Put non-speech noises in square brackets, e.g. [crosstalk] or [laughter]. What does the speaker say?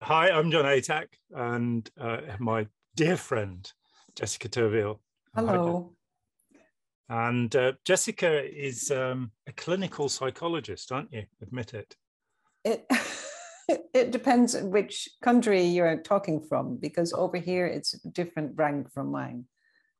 Hi, I'm Jon Atack, and uh, my dear friend Jessica Terwiel. Hello. And uh, Jessica is um, a clinical psychologist, aren't you? Admit it. It [laughs] it depends which country you're talking from, because over here it's a different rank from mine.